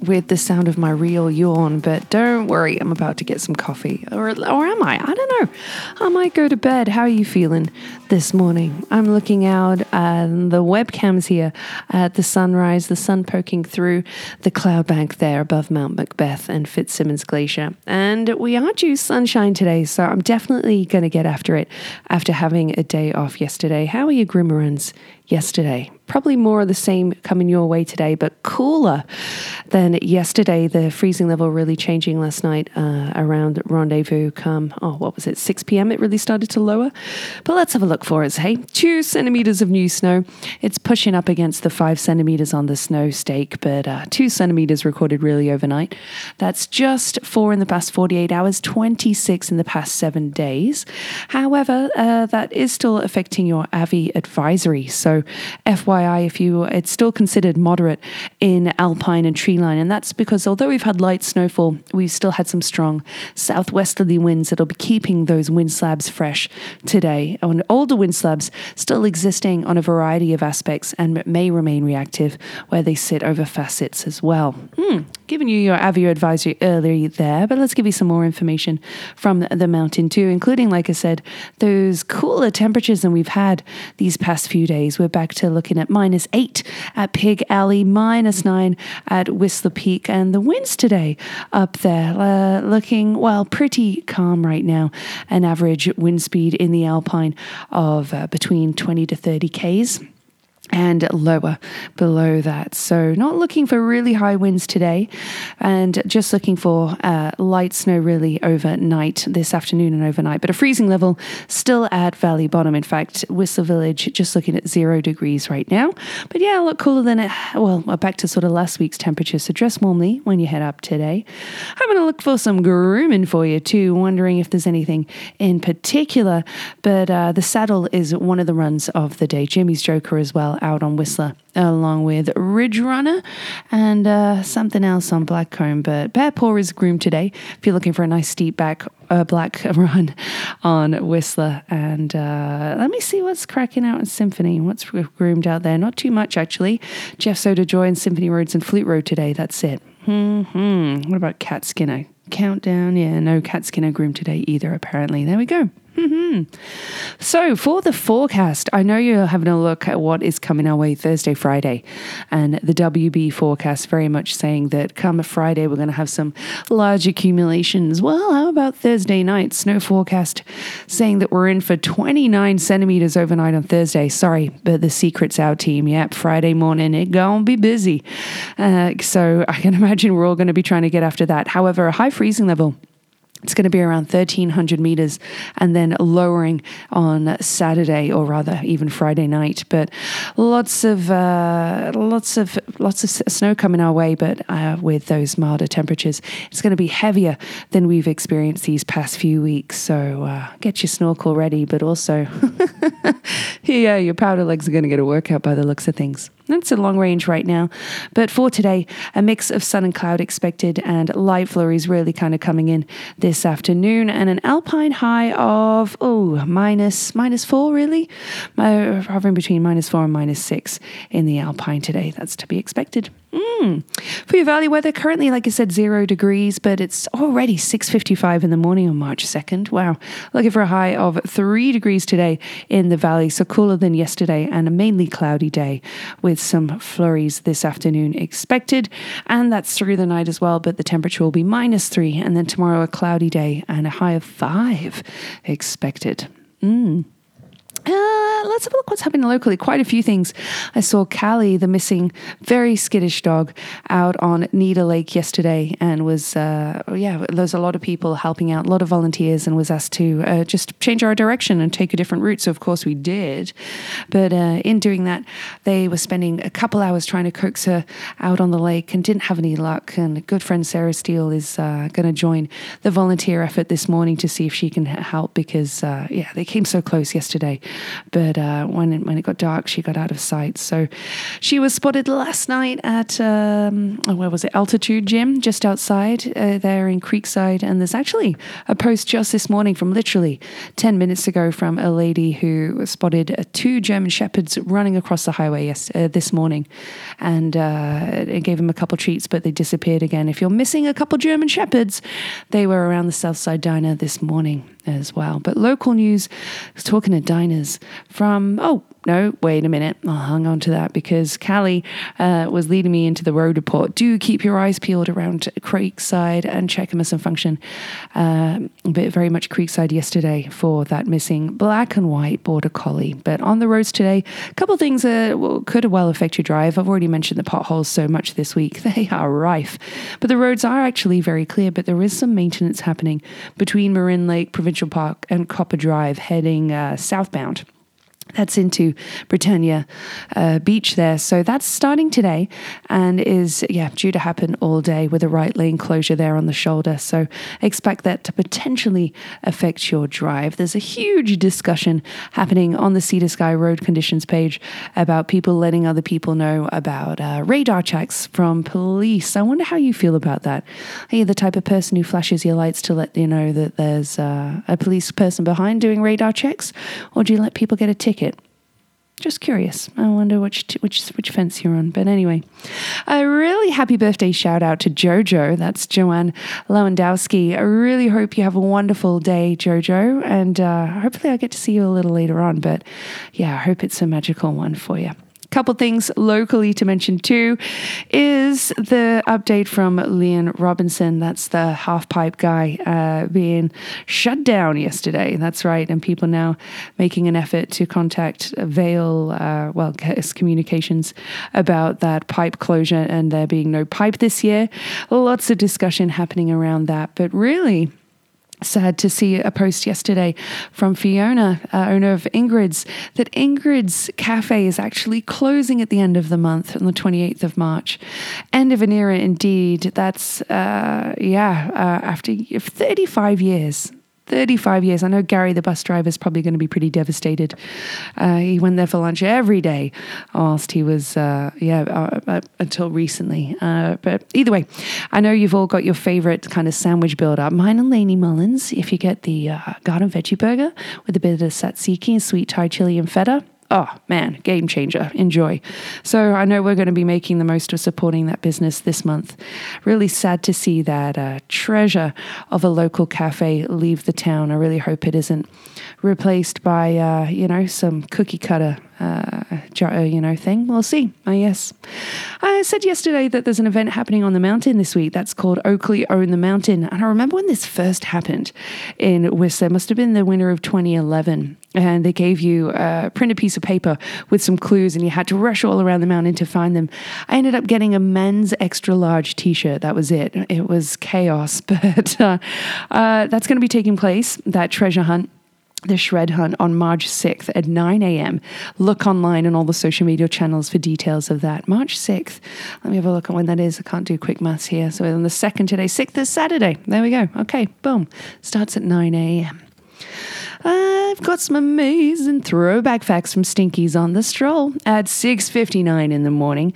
with the sound of my real yawn, but don't worry, I'm about to get some coffee. Or, or am I? I don't know. I might go to bed. How are you feeling this morning? I'm looking out and the webcams here at the sunrise, the sun poking through the cloud bank there above Mount Macbeth and Fitzsimmons Glacier. And we are due sunshine today, so I'm definitely going to get after it after having a day off yesterday. How are your groomers yesterday? Probably more of the same coming your way today, but cooler than yesterday. The freezing level really changing last night uh, around rendezvous come, oh, what was it, 6 p.m. It really started to lower. But let's have a look for us, hey? Two centimeters of new snow. It's pushing up against the five centimeters on the snow stake, but uh, two centimeters recorded really overnight. That's just four in the past 48 hours, 26 in the past seven days. However, uh, that is still affecting your AVI advisory. So, FY FYI, if you, it's still considered moderate in alpine and treeline, and that's because although we've had light snowfall, we've still had some strong southwesterly winds that'll be keeping those wind slabs fresh today. And older wind slabs still existing on a variety of aspects and may remain reactive where they sit over facets as well. Hmm, giving you your Avio advisory earlier there, but let's give you some more information from the mountain too, including, like I said, those cooler temperatures than we've had these past few days. We're back to looking at at minus eight at Pig Alley, minus nine at Whistler Peak. And the winds today up there uh, looking, well, pretty calm right now. An average wind speed in the Alpine of uh, between 20 to 30 Ks and lower below that. So, not looking for really high winds today, and just looking for uh, light snow really overnight this afternoon and overnight. But a freezing level still at Valley Bottom. In fact, Whistler Village just looking at zero degrees right now. But yeah, a lot cooler than it. Well, back to sort of last week's temperature. So, dress warmly when you head up today. I'm going to look for some grooming for you too. Wondering if there's anything in particular. But uh, the saddle is one of the runs of the day. Jimmy's Joker as well out on Whistler, along with Ridge Runner and uh, something else on Blackcomb. But Bear Paw is groomed today if you're looking for a nice steep back uh, black run on Whistler. And uh, let me see what's cracking out in Symphony. What's groomed out there? Not too much, actually. Jeff Soda Joy and Symphony Roads and Fleet Road today. That's it. Hmm. What about Cat Skinner? Countdown. Yeah, no Cat Skinner groomed today either, apparently. There we go. Mm-hmm. So, for the forecast, I know you're having a look at what is coming our way Thursday, Friday, and the WB forecast very much saying that come Friday, we're going to have some large accumulations. Well, how about Thursday night? Snow forecast saying that we're in for 29 centimeters overnight on Thursday. Sorry, but the secret's out, team. Yep, Friday morning, it gonna be busy. Uh, so, I can imagine we're all going to be trying to get after that. However, a high freezing level it's going to be around 1300 meters and then lowering on Saturday or rather even Friday night. But lots of uh, lots of lots of snow coming our way. But uh, with those milder temperatures, it's going to be heavier than we've experienced these past few weeks. So uh, get your snorkel ready, but also, yeah, your powder legs are going to get a workout by the looks of things. It's a long range right now. But for today, a mix of sun and cloud expected and light flurries really kind of coming in this afternoon and an alpine high of, oh, minus, minus four really? Uh, hovering between minus four and minus six in the alpine today. That's to be expected. Mm. For your valley weather, currently, like I said, zero degrees, but it's already 6.55 in the morning on March 2nd. Wow. Looking for a high of three degrees today in the valley, so cooler than yesterday and a mainly cloudy day with some flurries this afternoon expected. And that's through the night as well, but the temperature will be minus three. And then tomorrow, a cloudy day and a high of five expected. Mm. Uh, let's have a look what's happening locally. Quite a few things. I saw Callie, the missing, very skittish dog, out on Nita Lake yesterday, and was uh, yeah, there's a lot of people helping out, a lot of volunteers, and was asked to uh, just change our direction and take a different route. So of course we did, but uh, in doing that, they were spending a couple hours trying to coax her out on the lake and didn't have any luck. And good friend Sarah Steele is uh, going to join the volunteer effort this morning to see if she can help because uh, yeah, they came so close yesterday but uh, when it, when it got dark, she got out of sight. So she was spotted last night at um, oh, where was it? Altitude Gym, just outside uh, there in Creekside. And there's actually a post just this morning from literally ten minutes ago from a lady who spotted uh, two German shepherds running across the highway yes, uh, this morning, and uh, it gave them a couple treats, but they disappeared again. If you're missing a couple German shepherds, they were around the Southside Diner this morning as well. But local news, talking to diners from, oh, no, wait a minute. I'll hang on to that because Callie uh, was leading me into the road report. Do keep your eyes peeled around Creekside and Cheakamus Function. Uh, but very much Creekside yesterday for that missing black and white border collie. But on the roads today, a couple things that could well affect your drive. I've already mentioned the potholes so much this week. They are rife. But the roads are actually very clear, but there is some maintenance happening between Murrin Lake Provincial Park and Copper Drive heading uh, southbound. That's into Britannia uh, Beach there. So that's starting today and is, yeah, due to happen all day with a right lane closure there on the shoulder. So expect that to potentially affect your drive. There's a huge discussion happening on the Sea to Sky road conditions page about people letting other people know about uh, radar checks from police. I wonder how you feel about that. Are you the type of person who flashes your lights to let you know that there's uh, a police person behind doing radar checks? Or do you let people get a ticket? Just curious. I wonder which which which fence you're on. But anyway, a really happy birthday shout out to Jojo. That's Joanne Lewandowski. I really hope you have a wonderful day, Jojo, and uh, hopefully I get to see you a little later on. But yeah, I hope it's a magical one for you couple things locally to mention too is the update from Leon Robinson. That's the half pipe guy uh, being shut down yesterday. That's right. And people now making an effort to contact Vail, uh, well, Communications about that pipe closure and there being no pipe this year. Lots of discussion happening around that. But really, sad to see a post yesterday from Fiona, uh, owner of Ingrid's, that Ingrid's cafe is actually closing at the end of the month on the 28th of March. End of an era indeed. That's, uh, yeah, uh, after 35 years. 35 years. I know Gary, the bus driver, is probably going to be pretty devastated. Uh, he went there for lunch every day, whilst he was, uh, yeah, uh, uh until recently. Uh, but either way, I know you've all got your favorite kind of sandwich build up. Mine and Laney Mullins, if you get the uh, garden veggie burger with a bit of tzatziki and sweet Thai chili and feta oh man, game changer. Enjoy. So I know we're going to be making the most of supporting that business this month. Really sad to see that uh, treasure of a local cafe leave the town. I really hope it isn't replaced by, uh, you know, some cookie cutter uh, uh, you know, thing. We'll see. I uh, yes. I said yesterday that there's an event happening on the mountain this week that's called Oakley Own the Mountain. And I remember when this first happened in Whistler, must have been the winter of 2011. And they gave you a printed piece of paper with some clues, and you had to rush all around the mountain to find them. I ended up getting a men's extra large t shirt. That was it. It was chaos. But uh, uh, that's going to be taking place, that treasure hunt the Shred Hunt on March 6th at 9 a.m. Look online on all the social media channels for details of that. March 6th. Let me have a look at when that is. I can't do quick maths here. So on the 2nd today, 6th is Saturday. There we go. Okay, boom. Starts at 9 a.m. Uh, I've got some amazing throwback facts from Stinkies on the stroll at 6:59 in the morning.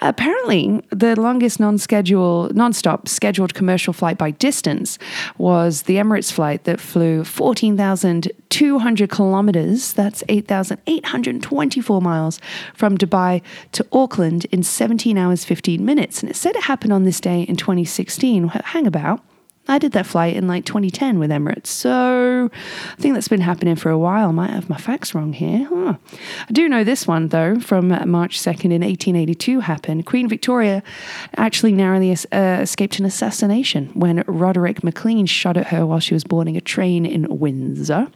Apparently, the longest non-schedule non-stop scheduled commercial flight by distance was the Emirates flight that flew 14,200 kilometers, that's 8,824 miles from Dubai to Auckland in 17 hours 15 minutes. And it said it happened on this day in 2016. Hang about. I did that flight in like 2010 with Emirates. So I think that's been happening for a while. Might have my facts wrong here. Huh. I do know this one, though, from March 2nd in 1882 happened. Queen Victoria actually narrowly uh, escaped an assassination when Roderick MacLean shot at her while she was boarding a train in Windsor.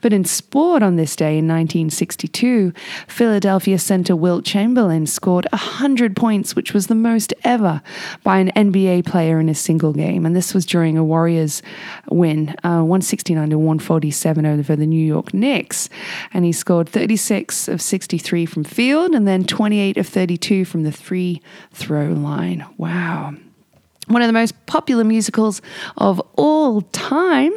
But in sport on this day in 1962, Philadelphia center Wilt Chamberlain scored 100 points, which was the most ever by an NBA player in a single game. And this was during a Warriors win, uh, 169 to 147 over the New York Knicks. And he scored 36 of 63 from field and then 28 of 32 from the free throw line. Wow. One of the most popular musicals of all time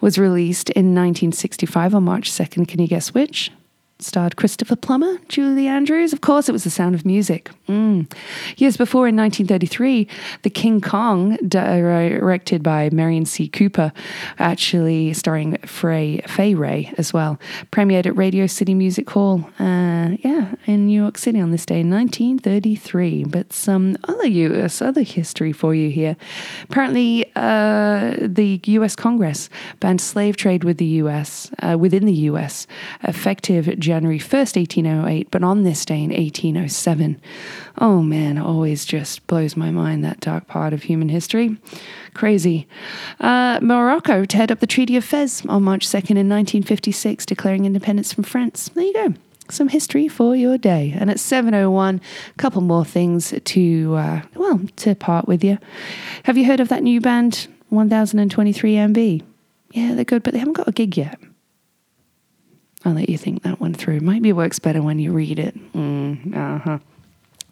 was released in 1965 on March 2nd. Can you guess which? Starred Christopher Plummer, Julie Andrews. Of course, it was The Sound of Music. Mm. Years before, in 1933, The King Kong, directed by Merian C. Cooper, actually starring Frey, Fay Wray as well, premiered at Radio City Music Hall, uh, yeah, in New York City on this day in 1933. But some other US, other history for you here. Apparently, uh, the US Congress banned slave trade with the US, uh, within the US, effective January 1st, 1808, but on this day in 1807. Oh man, always just blows my mind that dark part of human history. Crazy. Uh, Morocco teared up the Treaty of Fez on March 2nd in 1956, declaring independence from France. There you go some history for your day. And at 7.01, a couple more things to, uh, well, to part with you. Have you heard of that new band, 1023 MB? Yeah, they're good, but they haven't got a gig yet. I'll let you think that one through. Maybe it works better when you read it. Mm, uh huh.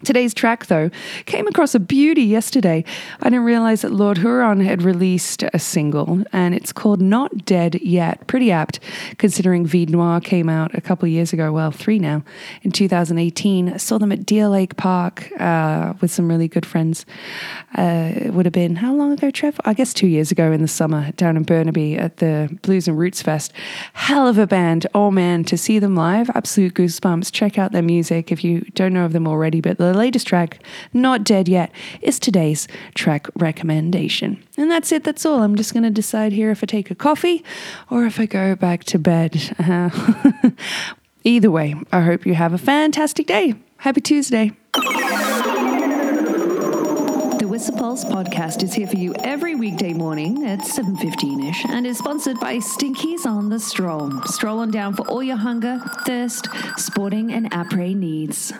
Today's track, though, came across a beauty yesterday. I didn't realize that Lord Huron had released a single, and it's called Not Dead Yet. Pretty apt, considering Vide Noir came out a couple years ago, well, three now, in 2018. I saw them at Deer Lake Park uh, with some really good friends. Uh, it would have been, how long ago, Trev? I guess two years ago in the summer down in Burnaby at the Blues and Roots Fest. Hell of a band. Oh, man, to see them live, absolute goosebumps. Check out their music if you don't know of them already, but the latest track, Not Dead Yet, is today's track recommendation. And that's it, that's all. I'm just going to decide here if I take a coffee or if I go back to bed. Uh, either way, I hope you have a fantastic day. Happy Tuesday. The Whistler Pulse podcast is here for you every weekday morning at 7.15ish and is sponsored by Stinkies on the Stroll. Stroll on down for all your hunger, thirst, sporting and après needs.